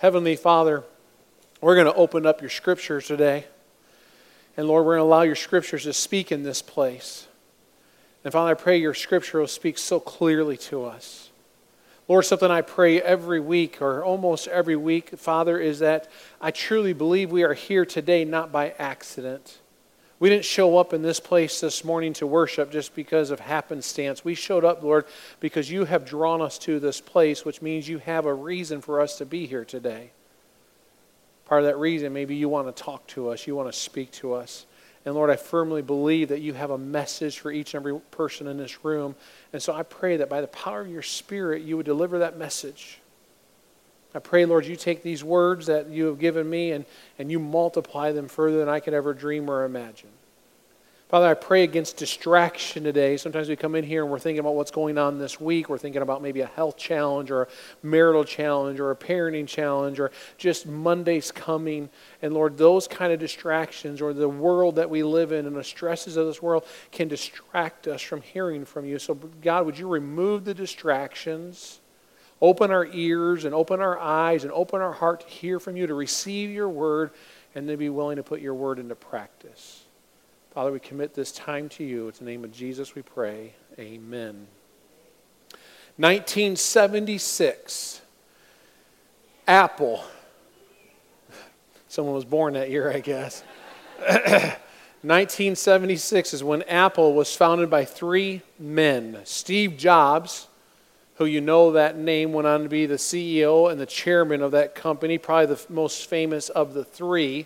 Heavenly Father, we're going to open up your scriptures today. And Lord, we're going to allow your scriptures to speak in this place. And Father, I pray your scripture will speak so clearly to us. Lord, something I pray every week or almost every week, Father, is that I truly believe we are here today not by accident. We didn't show up in this place this morning to worship just because of happenstance. We showed up, Lord, because you have drawn us to this place, which means you have a reason for us to be here today. Part of that reason, maybe you want to talk to us, you want to speak to us. And Lord, I firmly believe that you have a message for each and every person in this room. And so I pray that by the power of your Spirit, you would deliver that message. I pray, Lord, you take these words that you have given me and, and you multiply them further than I could ever dream or imagine. Father, I pray against distraction today. Sometimes we come in here and we're thinking about what's going on this week. We're thinking about maybe a health challenge or a marital challenge or a parenting challenge or just Monday's coming. And Lord, those kind of distractions or the world that we live in and the stresses of this world can distract us from hearing from you. So, God, would you remove the distractions? Open our ears and open our eyes and open our heart to hear from you, to receive your word, and to be willing to put your word into practice. Father, we commit this time to you. In the name of Jesus we pray. Amen. 1976, Apple. Someone was born that year, I guess. 1976 is when Apple was founded by three men Steve Jobs, who you know that name, went on to be the CEO and the chairman of that company, probably the most famous of the three.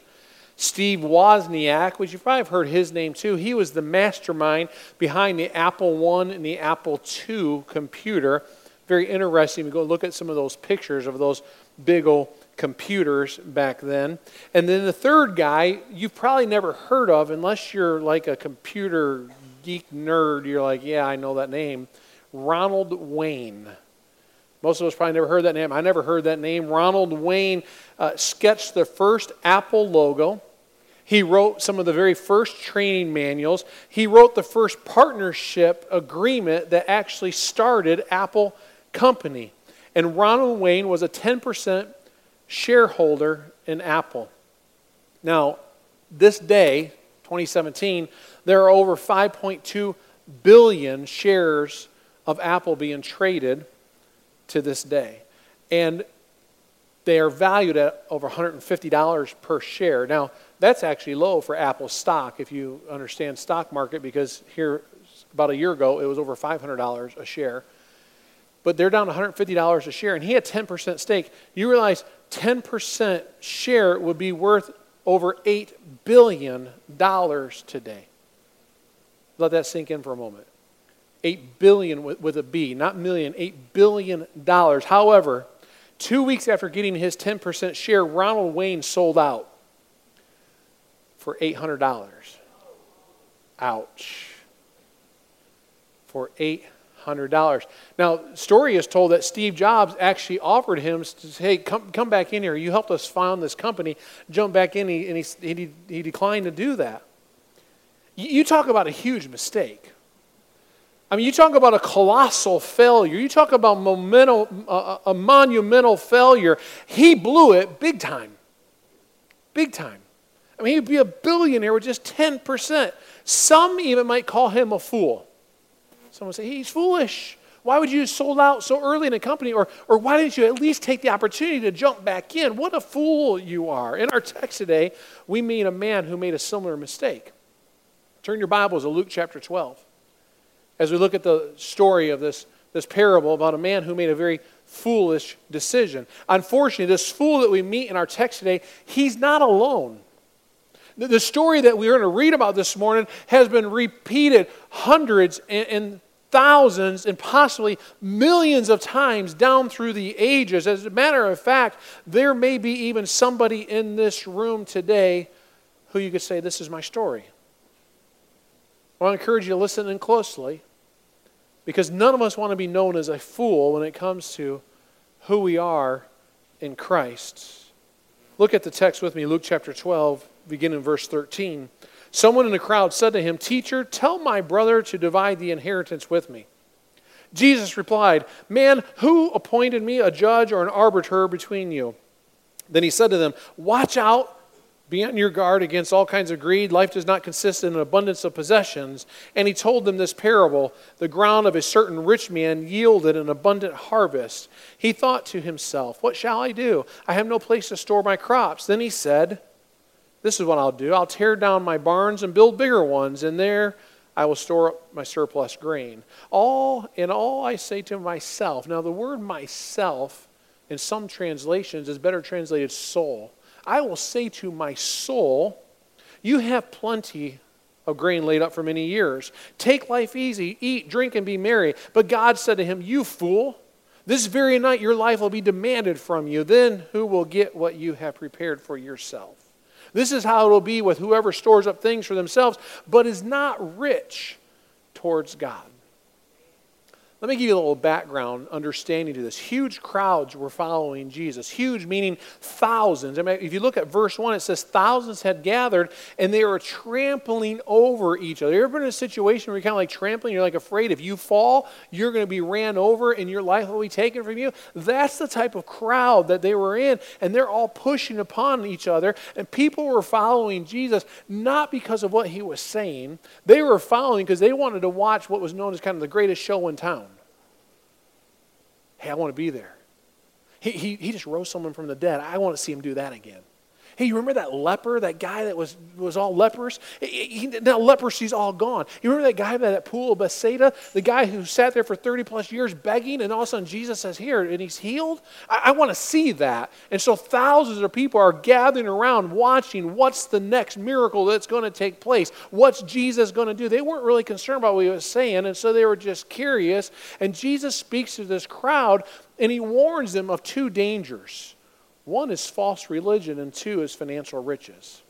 Steve Wozniak, which you probably have heard his name too, he was the mastermind behind the Apple I and the Apple II computer. Very interesting to go look at some of those pictures of those big old computers back then. And then the third guy, you've probably never heard of unless you're like a computer geek nerd. You're like, yeah, I know that name. Ronald Wayne. Most of us probably never heard that name. I never heard that name. Ronald Wayne uh, sketched the first Apple logo. He wrote some of the very first training manuals. He wrote the first partnership agreement that actually started Apple Company. And Ronald Wayne was a 10% shareholder in Apple. Now, this day, 2017, there are over 5.2 billion shares of Apple being traded to this day. And they are valued at over $150 per share. Now, that's actually low for Apple stock if you understand stock market because here about a year ago it was over $500 a share. But they're down $150 a share and he had 10% stake. You realize 10% share would be worth over $8 billion today. Let that sink in for a moment. 8 billion with, with a B, not million, 8 billion dollars. However, 2 weeks after getting his 10% share, Ronald Wayne sold out for $800. Ouch. For $800. Now, story is told that Steve Jobs actually offered him hey, come, come back in here. You helped us found this company. Jump back in, and he, he, he declined to do that. You talk about a huge mistake. I mean, you talk about a colossal failure. You talk about uh, a monumental failure. He blew it big time. Big time. I mean, he'd be a billionaire with just 10%. Some even might call him a fool. Someone would say, he's foolish. Why would you sold out so early in a company? Or, or why didn't you at least take the opportunity to jump back in? What a fool you are. In our text today, we meet a man who made a similar mistake. Turn your Bibles to Luke chapter 12. As we look at the story of this, this parable about a man who made a very foolish decision. Unfortunately, this fool that we meet in our text today, he's not alone. The story that we're going to read about this morning has been repeated hundreds and, thousands and possibly millions of times down through the ages. As a matter of fact, there may be even somebody in this room today who you could say, This is my story. I encourage you to listen in closely because none of us want to be known as a fool when it comes to who we are in Christ. Look at the text with me, Luke chapter 12, beginning in verse 13. Someone in the crowd said to him, Teacher, tell my brother to divide the inheritance with me. Jesus replied, Man, who appointed me a judge or an arbiter between you? Then he said to them, Watch out, be on your guard against all kinds of greed. Life does not consist in an abundance of possessions. And he told them this parable The ground of a certain rich man yielded an abundant harvest. He thought to himself, What shall I do? I have no place to store my crops. Then he said, This is what I'll do I'll tear down my barns and build bigger ones, and there I will store up my surplus grain. All in all, I say to myself. Now, the word myself in some translations is better translated soul. I will say to my soul, You have plenty of grain laid up for many years. Take life easy, eat, drink, and be merry. But God said to him, You fool, this very night your life will be demanded from you. Then who will get what you have prepared for yourself? This is how it will be with whoever stores up things for themselves, but is not rich towards God. Let me give you a little background understanding to this. Huge crowds were following Jesus. Huge meaning thousands. I mean, if you look at verse 1, it says thousands had gathered and they were trampling over each other. You ever been in a situation where you're kind of like trampling? You're like afraid if you fall, you're going to be ran over and your life will be taken from you? That's the type of crowd that they were in. And they're all pushing upon each other. And people were following Jesus not because of what he was saying, they were following because they wanted to watch what was known as kind of the greatest show in town. Hey, I want to be there. He, he, he just rose someone from the dead. I want to see him do that again. Hey, you remember that leper, that guy that was, was all lepers? He, now leprosy's all gone. You remember that guy by that pool of Bethsaida? The guy who sat there for 30 plus years begging, and all of a sudden Jesus says, Here, and he's healed? I, I want to see that. And so thousands of people are gathering around watching what's the next miracle that's going to take place. What's Jesus going to do? They weren't really concerned about what he was saying, and so they were just curious. And Jesus speaks to this crowd, and he warns them of two dangers. One is false religion, and two is financial riches.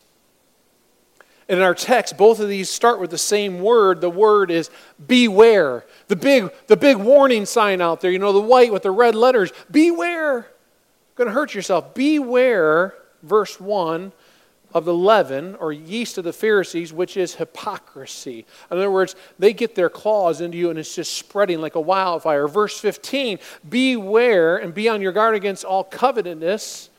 And in our text, both of these start with the same word. The word is beware. The big, the big warning sign out there, you know, the white with the red letters beware. Going to hurt yourself. Beware, verse 1, of the leaven or yeast of the Pharisees, which is hypocrisy. In other words, they get their claws into you and it's just spreading like a wildfire. Verse 15 Beware and be on your guard against all covetousness,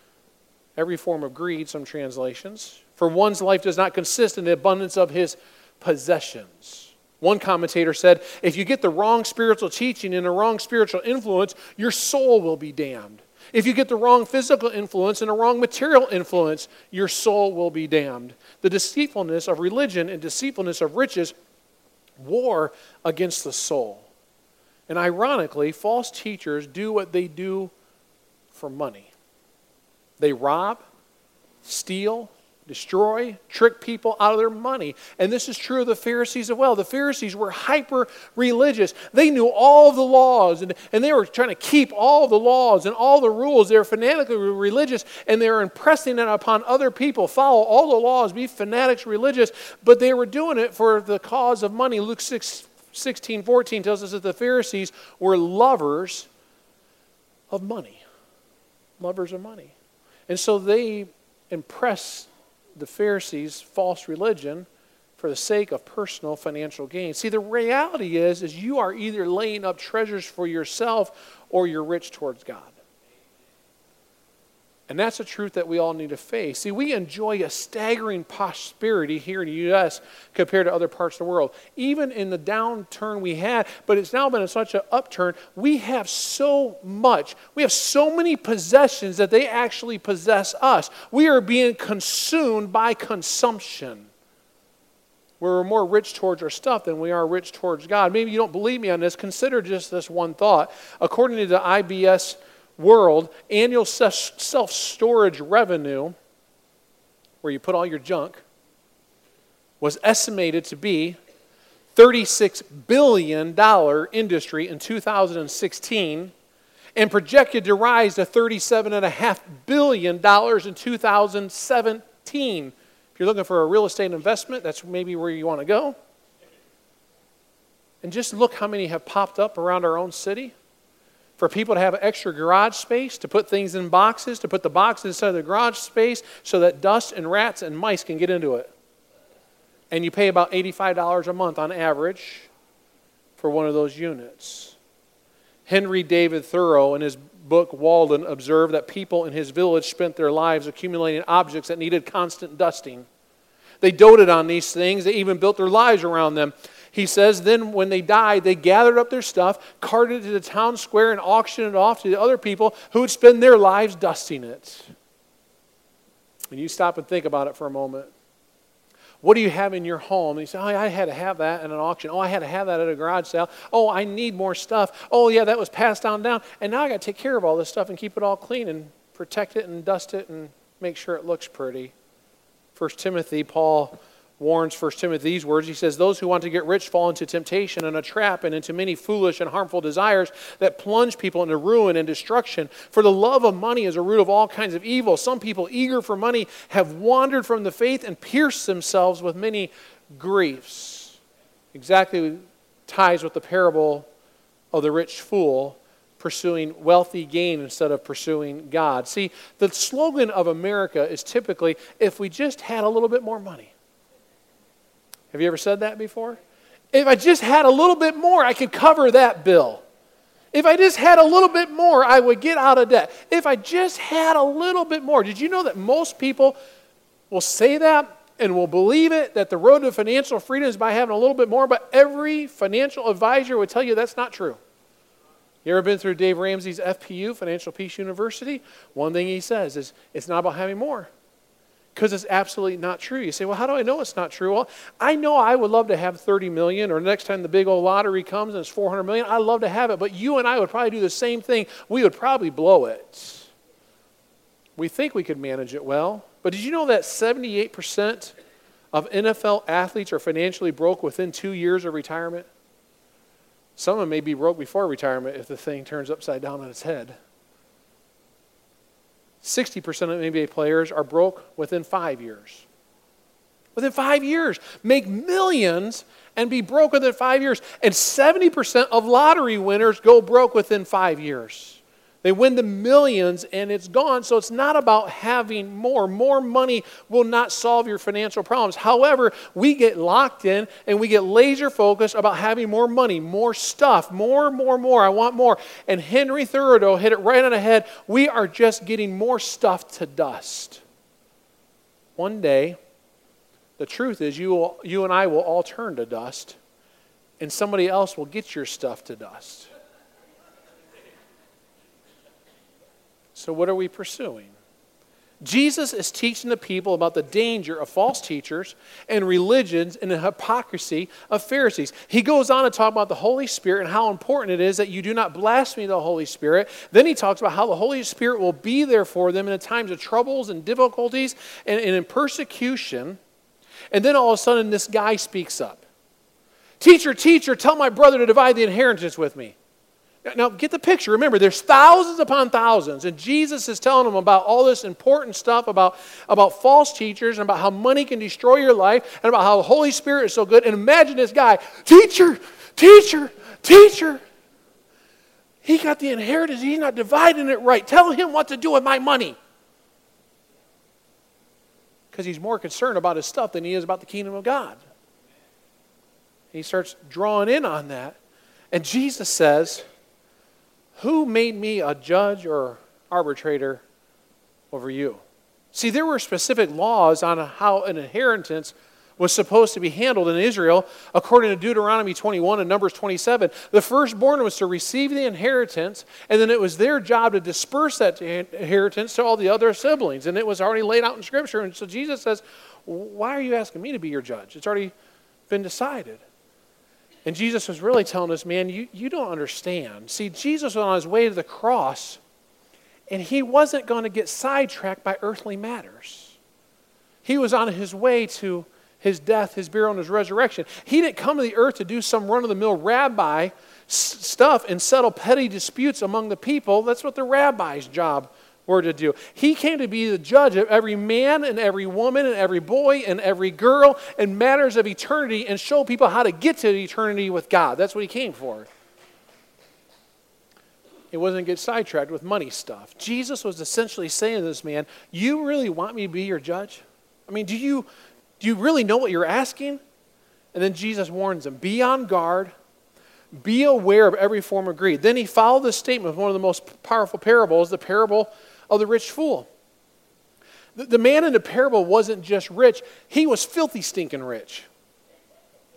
every form of greed, some translations. For one's life does not consist in the abundance of his possessions. One commentator said, if you get the wrong spiritual teaching and the wrong spiritual influence, your soul will be damned. If you get the wrong physical influence and a wrong material influence, your soul will be damned. The deceitfulness of religion and deceitfulness of riches war against the soul. And ironically, false teachers do what they do for money. They rob, steal, destroy, trick people out of their money. And this is true of the Pharisees as well. The Pharisees were hyper religious. They knew all the laws and, and they were trying to keep all the laws and all the rules. They were fanatically religious and they were impressing it upon other people. Follow all the laws, be fanatics religious, but they were doing it for the cause of money. Luke 6, 16, 14 tells us that the Pharisees were lovers of money. Lovers of money. And so they impressed the Pharisees' false religion for the sake of personal financial gain. See, the reality is is you are either laying up treasures for yourself or you're rich towards God. And that's a truth that we all need to face. See, we enjoy a staggering prosperity here in the U.S. compared to other parts of the world. Even in the downturn we had, but it's now been in such an upturn, we have so much. We have so many possessions that they actually possess us. We are being consumed by consumption. We're more rich towards our stuff than we are rich towards God. Maybe you don't believe me on this. Consider just this one thought. According to the IBIS world, annual self storage revenue, where you put all your junk, was estimated to be $36 billion industry in 2016 and projected to rise to $37.5 billion in 2017. If you're looking for a real estate investment, that's maybe where you want to go. And just look how many have popped up around our own city for people to have extra garage space, to put things in boxes, to put the boxes inside the garage space so that dust and rats and mice can get into it. And you pay about $85 a month on average for one of those units. Henry David Thoreau, in his book, Walden observed that people in his village spent their lives accumulating objects that needed constant dusting. They doted on these things, they even built their lives around them. He says, then when they died, they gathered up their stuff, carted it to the town square, and auctioned it off to the other people who would spend their lives dusting it. And you stop and think about it for a moment. What do you have in your home? And you say, Oh, I had to have that at an auction. Oh, I had to have that at a garage sale. Oh, I need more stuff. Oh, yeah, that was passed on down. And now I got to take care of all this stuff and keep it all clean and protect it and dust it and make sure it looks pretty. First Timothy, Paul warns 1 Timothy these words. He says, Those who want to get rich fall into temptation and a trap and into many foolish and harmful desires that plunge people into ruin and destruction. For the love of money is a root of all kinds of evil. Some people, eager for money, have wandered from the faith and pierced themselves with many griefs. Exactly ties with the parable of the rich fool pursuing wealthy gain instead of pursuing God. See, the slogan of America is typically if we just had a little bit more money. Have you ever said that before? If I just had a little bit more, I could cover that bill. If I just had a little bit more, I would get out of debt. If I just had a little bit more. Did you know that most people will say that and will believe it, that the road to financial freedom is by having a little bit more, but every financial advisor would tell you that's not true. You ever been through Dave Ramsey's FPU, Financial Peace University? One thing he says is it's not about having more because it's absolutely not true. You say, well, how do I know it's not true? Well, I know I would love to have 30 million, or next time the big old lottery comes and it's 400 million, I'd love to have it. But you and I would probably do the same thing. We would probably blow it. We think we could manage it well. But did you know that 78% of NFL athletes are financially broke within two years of retirement? Some of them may be broke before retirement if the thing turns upside down on its head. 60% of NBA players are broke within five years. Within five years, make millions and be broke within five years. And 70% of lottery winners go broke within five years. They win the millions and it's gone. So it's not about having more. More money will not solve your financial problems. However, we get locked in and we get laser focused about having more money, more stuff, more, more, more. I want more. And Henry Thoreau hit it right on the head. We are just getting more stuff to dust. One day, the truth is, you, will, you and I will all turn to dust, and somebody else will get your stuff to dust. So, what are we pursuing? Jesus is teaching the people about the danger of false teachers and religions and the hypocrisy of Pharisees. He goes on to talk about the Holy Spirit and how important it is that you do not blaspheme the Holy Spirit. Then he talks about how the Holy Spirit will be there for them in the times of troubles and difficulties and, and in persecution. And then all of a sudden, this guy speaks up Teacher, teacher, tell my brother to divide the inheritance with me. Now, get the picture. Remember, there's thousands upon thousands, and Jesus is telling them about all this important stuff about, about false teachers and about how money can destroy your life and about how the Holy Spirit is so good. And imagine this guy, teacher, teacher, teacher. He got the inheritance, he's not dividing it right. Tell him what to do with my money. Because he's more concerned about his stuff than he is about the kingdom of God. He starts drawing in on that. And Jesus says, who made me a judge or arbitrator over you? See, there were specific laws on how an inheritance was supposed to be handled in Israel according to Deuteronomy 21 and Numbers 27. The firstborn was to receive the inheritance, and then it was their job to disperse that inheritance to all the other siblings. And it was already laid out in Scripture. And so Jesus says, Why are you asking me to be your judge? It's already been decided. And Jesus was really telling us, man, you, you don't understand. See, Jesus was on his way to the cross, and he wasn't going to get sidetracked by earthly matters. He was on his way to his death, his burial, and his resurrection. He didn't come to the earth to do some run of the mill rabbi stuff and settle petty disputes among the people. That's what the rabbi's job were to do. He came to be the judge of every man and every woman and every boy and every girl in matters of eternity and show people how to get to eternity with God. That's what he came for. He wasn't get sidetracked with money stuff. Jesus was essentially saying to this man, You really want me to be your judge? I mean, do you, do you really know what you're asking? And then Jesus warns him, Be on guard Be aware of every form of greed. Then he followed this statement with one of the most powerful parables, the parable of the rich fool. The, the man in the parable wasn't just rich, he was filthy, stinking rich.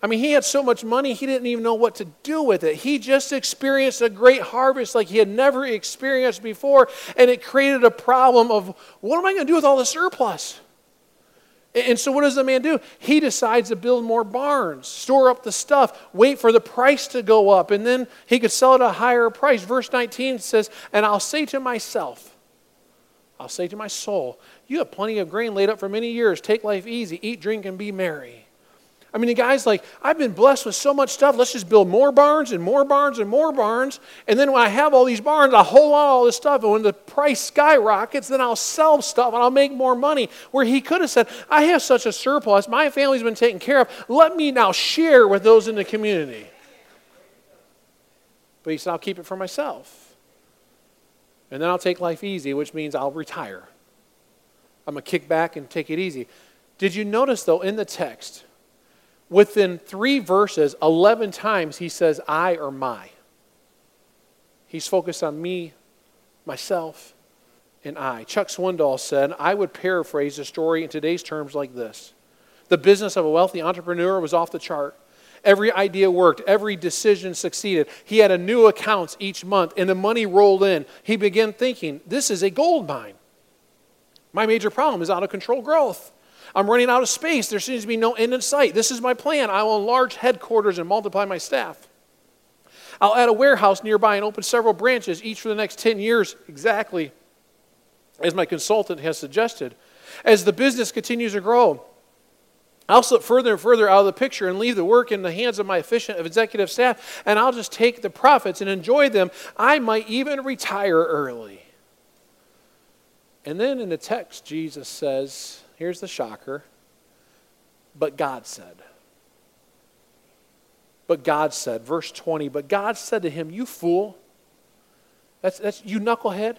I mean, he had so much money, he didn't even know what to do with it. He just experienced a great harvest like he had never experienced before, and it created a problem of what am I going to do with all the surplus? And so, what does the man do? He decides to build more barns, store up the stuff, wait for the price to go up, and then he could sell it at a higher price. Verse 19 says, And I'll say to myself, I'll say to my soul, You have plenty of grain laid up for many years. Take life easy, eat, drink, and be merry. I mean, the guy's like, I've been blessed with so much stuff. Let's just build more barns and more barns and more barns. And then when I have all these barns, I'll hold on all this stuff. And when the price skyrockets, then I'll sell stuff and I'll make more money. Where he could have said, I have such a surplus. My family's been taken care of. Let me now share with those in the community. But he said, I'll keep it for myself. And then I'll take life easy, which means I'll retire. I'm going to kick back and take it easy. Did you notice, though, in the text, Within three verses, 11 times he says, I or my. He's focused on me, myself, and I. Chuck Swindoll said, I would paraphrase the story in today's terms like this The business of a wealthy entrepreneur was off the chart. Every idea worked, every decision succeeded. He had a new accounts each month, and the money rolled in. He began thinking, This is a gold mine. My major problem is out of control growth. I'm running out of space. There seems to be no end in sight. This is my plan. I will enlarge headquarters and multiply my staff. I'll add a warehouse nearby and open several branches, each for the next 10 years, exactly as my consultant has suggested. As the business continues to grow, I'll slip further and further out of the picture and leave the work in the hands of my efficient executive staff, and I'll just take the profits and enjoy them. I might even retire early. And then in the text, Jesus says, Here's the shocker. But God said. But God said, verse 20, but God said to him, You fool. That's, that's you knucklehead.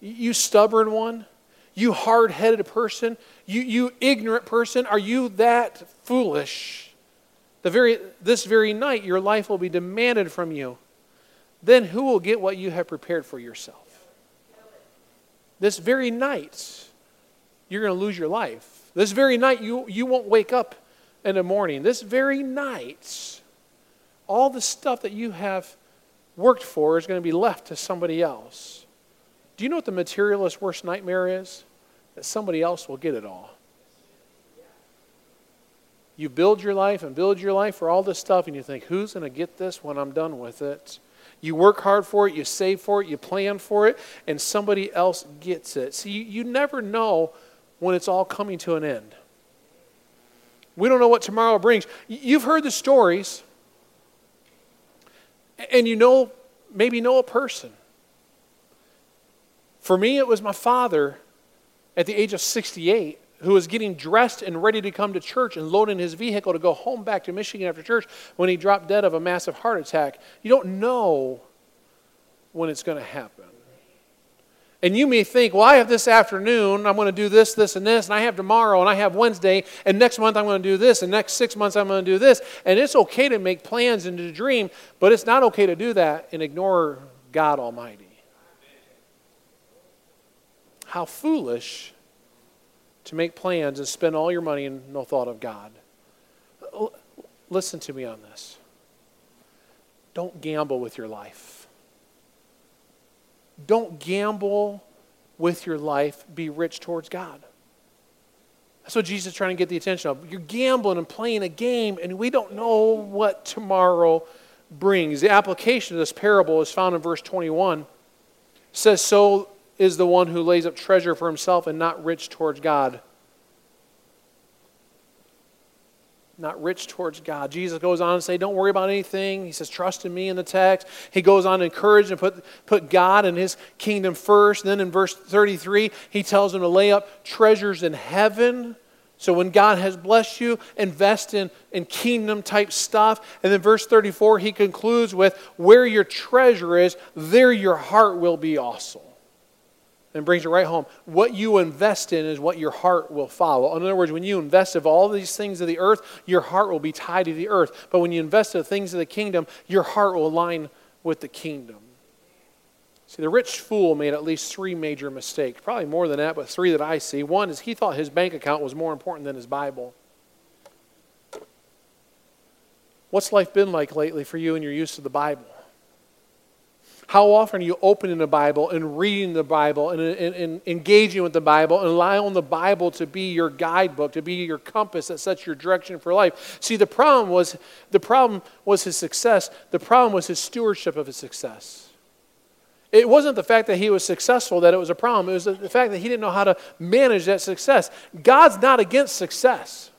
You stubborn one. You hard headed person. You, you ignorant person. Are you that foolish? The very, this very night, your life will be demanded from you. Then who will get what you have prepared for yourself? This very night you're going to lose your life. This very night, you, you won't wake up in the morning. This very night, all the stuff that you have worked for is going to be left to somebody else. Do you know what the materialist's worst nightmare is? That somebody else will get it all. You build your life and build your life for all this stuff, and you think, who's going to get this when I'm done with it? You work hard for it, you save for it, you plan for it, and somebody else gets it. See, you, never know when it's all coming to an end. We don't know what tomorrow brings. You've heard the stories, and you know, maybe know a person. For me, it was my father at the age of 68 who was getting dressed and ready to come to church and loading his vehicle to go home back to Michigan after church when he dropped dead of a massive heart attack. You don't know when it's going to happen. And you may think, well, I have this afternoon, I'm going to do this, this, and this, and I have tomorrow, and I have Wednesday, and next month I'm going to do this, and next six months I'm going to do this. And it's okay to make plans and to dream, but it's not okay to do that and ignore God Almighty. How foolish to make plans and spend all your money and no thought of God. Listen to me on this. Don't gamble with your life. Don't gamble with your life, be rich towards God. That's what Jesus is trying to get the attention of. You're gambling and playing a game, and we don't know what tomorrow brings. The application of this parable is found in verse 21. It says, So is the one who lays up treasure for himself and not rich towards God not rich towards God. Jesus goes on to say, don't worry about anything. He says, trust in me in the text. He goes on to encourage and put, put God and his kingdom first. And then in verse 33, he tells him to lay up treasures in heaven. So when God has blessed you, invest in, in kingdom type stuff. And then verse 34, he concludes with, where your treasure is, there your heart will be also. And brings it right home. What you invest in is what your heart will follow. In other words, when you invest of all these things of the earth, your heart will be tied to the earth. But when you invest in the things of the kingdom, your heart will align with the kingdom. See, the rich fool made at least three major mistakes, probably more than that, but three that I see. One is he thought his bank account was more important than his Bible. What's life been like lately for you and your use of the Bible? How often are you opening the Bible and reading the Bible and, and, and, engaging with the Bible and allowing the Bible to be your guidebook, to be your compass that sets your direction for life? See, the problem was the problem was his success. The problem was his stewardship of his success. It wasn't the fact that he was successful that it was a problem. It was the fact that he didn't know how to manage that success. God's not against success.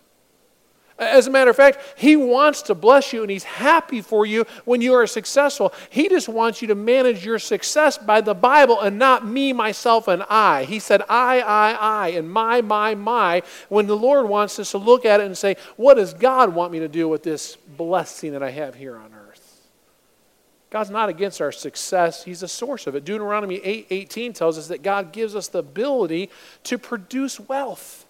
As a matter of fact, He wants to bless you and He's happy for you when you are successful. He just wants you to manage your success by the Bible and not me, myself, and I. He said, I, I, I, and my, my, my, when the Lord wants us to look at it and say, What does God want me to do with this blessing that I have here on earth? God's not against our success, He's the source of it. Deuteronomy 8 18 tells us that God gives us the ability to produce wealth.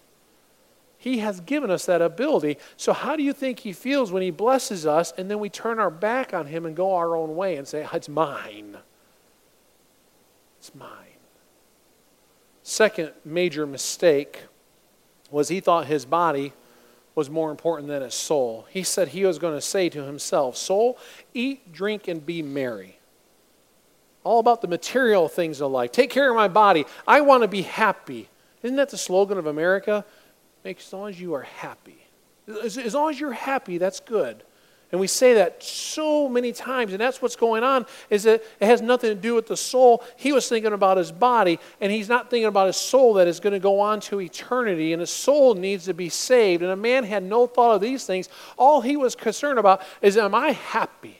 He has given us that ability. So, how do you think He feels when He blesses us and then we turn our back on Him and go our own way and say, It's mine? It's mine. Second major mistake was he thought his body was more important than his soul. He said he was going to say to himself, Soul, eat, drink, and be merry. All about the material things of life. Take care of my body. I want to be happy. Isn't that the slogan of America? As long as you are happy. As, as long as you're happy, that's good. And we say that so many times, and that's what's going on, is that it has nothing to do with the soul. He was thinking about his body, and he's not thinking about his soul that is going to go on to eternity, and his soul needs to be saved. And a man had no thought of these things. All he was concerned about is, am I happy?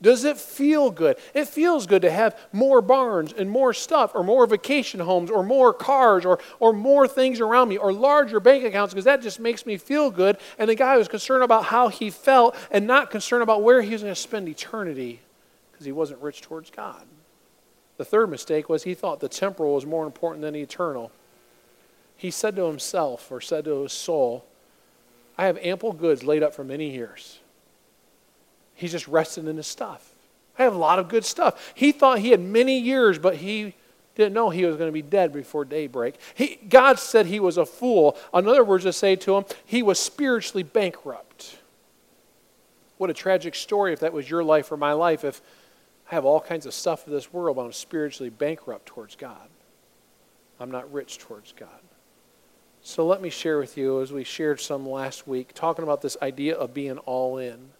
Does it feel good? It feels good to have more barns and more stuff, or more vacation homes, or more cars, or, or more things around me, or larger bank accounts, because that just makes me feel good. And the guy was concerned about how he felt and not concerned about where he was going to spend eternity because he wasn't rich towards God. The third mistake was he thought the temporal was more important than the eternal. He said to himself, or said to his soul, I have ample goods laid up for many years. He's just resting in his stuff. I have a lot of good stuff. He thought he had many years, but he didn't know he was going to be dead before daybreak. He, God said he was a fool. In other words, to say to him, he was spiritually bankrupt. What a tragic story if that was your life or my life, if I have all kinds of stuff in this world, but I'm spiritually bankrupt towards God. I'm not rich towards God. So let me share with you, as we shared some last week, talking about this idea of being all in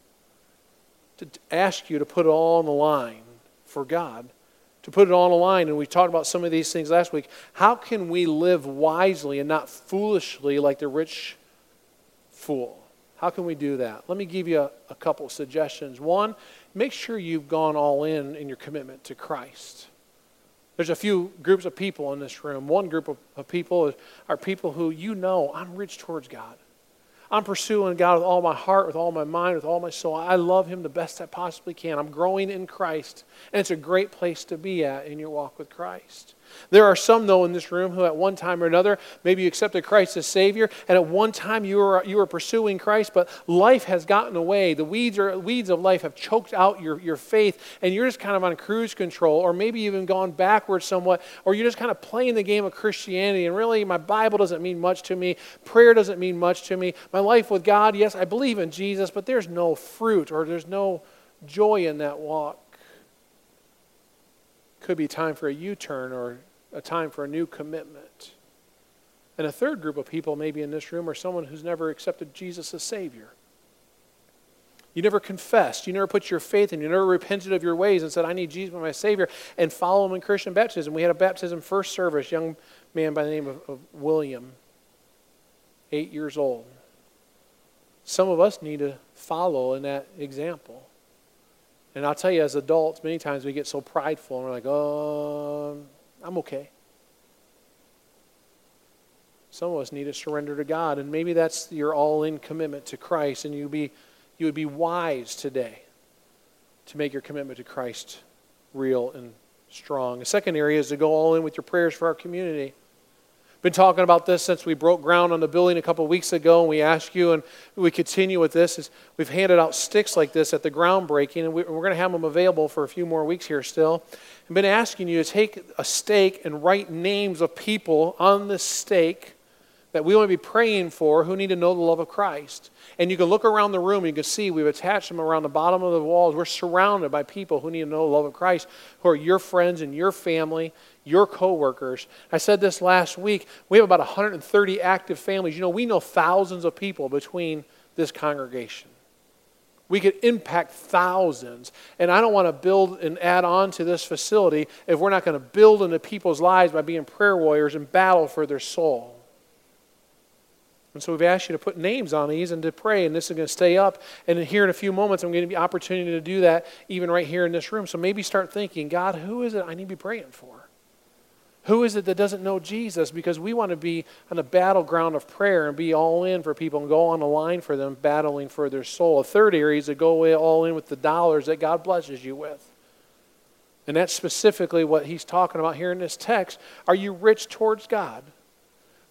to ask you to put it all on the line for God, to put it all on the line. And we talked about some of these things last week. How can we live wisely and not foolishly like the rich fool? How can we do that? Let me give you a, a couple suggestions. One, make sure you've gone all in in your commitment to Christ. There's a few groups of people in this room. One group of, of people are people who you know I'm rich towards God. I'm pursuing God with all my heart, with all my mind, with all my soul. I love Him the best I possibly can. I'm growing in Christ, and it's a great place to be at in your walk with Christ. There are some, though, in this room who at one time or another, maybe you accepted Christ as Savior, and at one time you were, you were pursuing Christ, but life has gotten away. The weeds, are, weeds of life have choked out your, your faith, and you're just kind of on cruise control, or maybe even gone backwards somewhat, or you're just kind of playing the game of Christianity, and really my Bible doesn't mean much to me, prayer doesn't mean much to me. My life with God, yes, I believe in Jesus, but there's no fruit, or there's no joy in that walk could be time for a U turn or a time for a new commitment. And a third group of people, maybe in this room, are someone who's never accepted Jesus as Savior. You never confessed. You never put your faith in. You never repented of your ways and said, I need Jesus as my Savior, and follow Him in Christian baptism. We had a baptism first service, young man by the name of, of William, eight years old. Some of us need to follow in that example. And I'll tell you, as adults, many times we get so prideful and we're like, oh, I'm okay. Some of us need to surrender to God, and maybe that's your all in commitment to Christ, and you, be, you would be wise today to make your commitment to Christ real and strong. The second area is to go all in with your prayers for our community. Been talking about this since we broke ground on the building a couple weeks ago, and we ask you, and we continue with this. Is we've handed out sticks like this at the groundbreaking, and we, are going to have them available for a few more weeks here still. I've been asking you to take a stake and write names of people on this stake that we want to be praying for who need to know the love of Christ. And you can look around the room you can see we've attached them around the bottom of the walls. We're surrounded by people who need to know the love of Christ, who are your friends and your family, your coworkers. I said this last week. We have about 130 active families. You know, we know thousands of people between this congregation. We could impact thousands. And I don't want to build and add on to this facility if we're not going to build into people's lives by being prayer warriors and battle for their soul. And so we've asked you to put names on these and to pray, and this is going to stay up. And here in a few moments, I'm going to be opportunity to do that even right here in this room. So maybe start thinking, God, who is it I need to be praying for? Who is it that doesn't know Jesus? Because we want to be on a battleground of prayer and be all in for people and go on the line for them, battling for their soul. A third area is to go all in with the dollars that God blesses you with. And that's specifically what he's talking about here in this text. Are you rich towards God?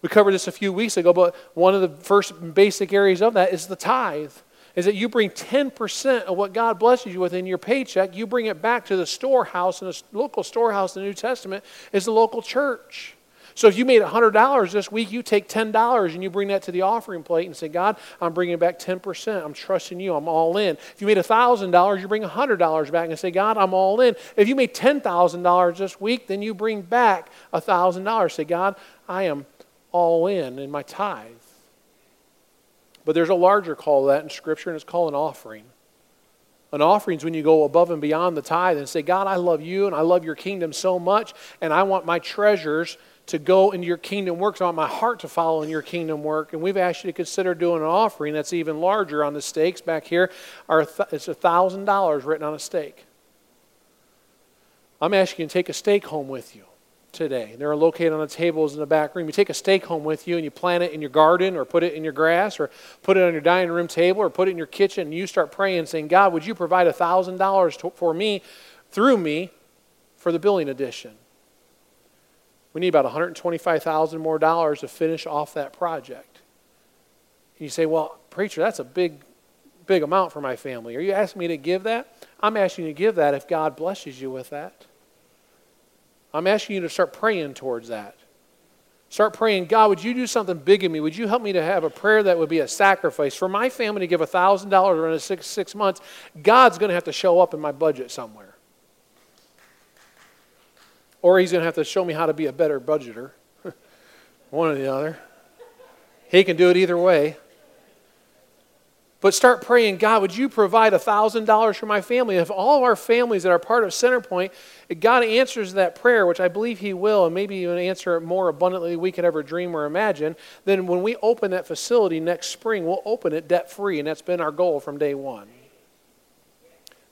We covered this a few weeks ago, but one of the first basic areas of that is the tithe. Is that you bring 10% of what God blesses you with in your paycheck, you bring it back to the storehouse, and the local storehouse in the New Testament is the local church. So if you made $100 this week, you take $10 and you bring that to the offering plate and say, God, I'm bringing back 10%. I'm trusting you. I'm all in. If you made $1,000, you bring $100 back and say, God, I'm all in. If you made $10,000 this week, then you bring back $1,000. Say, God, I am all in in my tithe. But there's a larger call to that in Scripture, and it's called an offering. An offering is when you go above and beyond the tithe and say, God, I love you and I love your kingdom so much, and I want my treasures to go into your kingdom work. I want my heart to follow in your kingdom work. And we've asked you to consider doing an offering that's even larger on the stakes back here. Are it's $1,000 written on a stake. I'm asking you to take a stake home with you today. They're located on the tables in the back room. You take a stake home with you and you plant it in your garden or put it in your grass or put it on your dining room table or put it in your kitchen and you start praying saying, God, would you provide $1,000 for me, through me, for the building addition? We need about 125,000 more dollars to finish off that project. And you say, well, preacher, that's a big, big amount for my family. Are you asking me to give that? I'm asking you to give that if God blesses you with that. I'm asking you to start praying towards that. Start praying, God, would you do something big in me? Would you help me to have a prayer that would be a sacrifice? For my family to give $1,000 in six, six months, God's going to have to show up in my budget somewhere. Or he's going to have to show me how to be a better budgeter. One or the other. He can do it either way. But start praying, God, would you provide $1,000 for my family? If all of our families that are part of Centerpoint, if God answers that prayer, which I believe He will, and maybe even answer it more abundantly than we could ever dream or imagine, then when we open that facility next spring, we'll open it debt free, and that's been our goal from day one.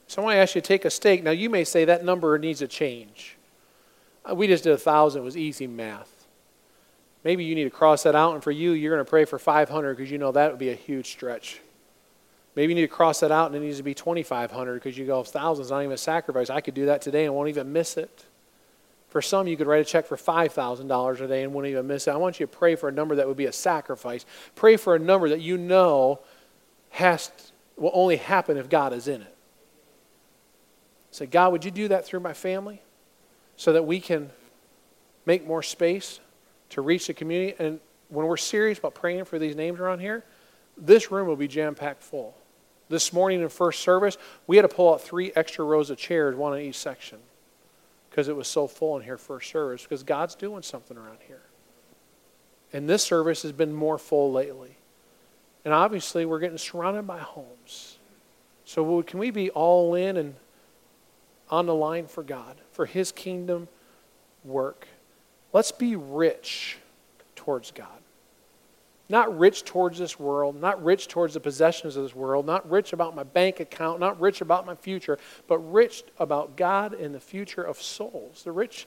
So I want to ask you to take a stake. Now, you may say that number needs a change. Uh, we just did a 1,000, it was easy math. Maybe you need to cross that out, and for you, you're going to pray for 500 because you know that would be a huge stretch. Maybe you need to cross that out and it needs to be 2,500 because you go, thousands, not even a sacrifice. I could do that today and won't even miss it. For some, you could write a check for $5,000 a day and won't even miss it. I want you to pray for a number that would be a sacrifice. Pray for a number that you know has will only happen if God is in it. Say, God, would you do that through my family so that we can make more space to reach the community? And when we're serious about praying for these names around here, this room will be jam packed full. This morning in first service, we had to pull out three extra rows of chairs, one in each section, because it was so full in here first service, because God's doing something around here. And this service has been more full lately. And obviously, we're getting surrounded by homes. So, can we be all in and on the line for God, for His kingdom work? Let's be rich towards God. Not rich towards this world, not rich towards the possessions of this world, not rich about my bank account, not rich about my future, but rich about God and the future of souls. The rich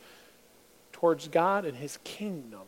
towards God and His kingdom.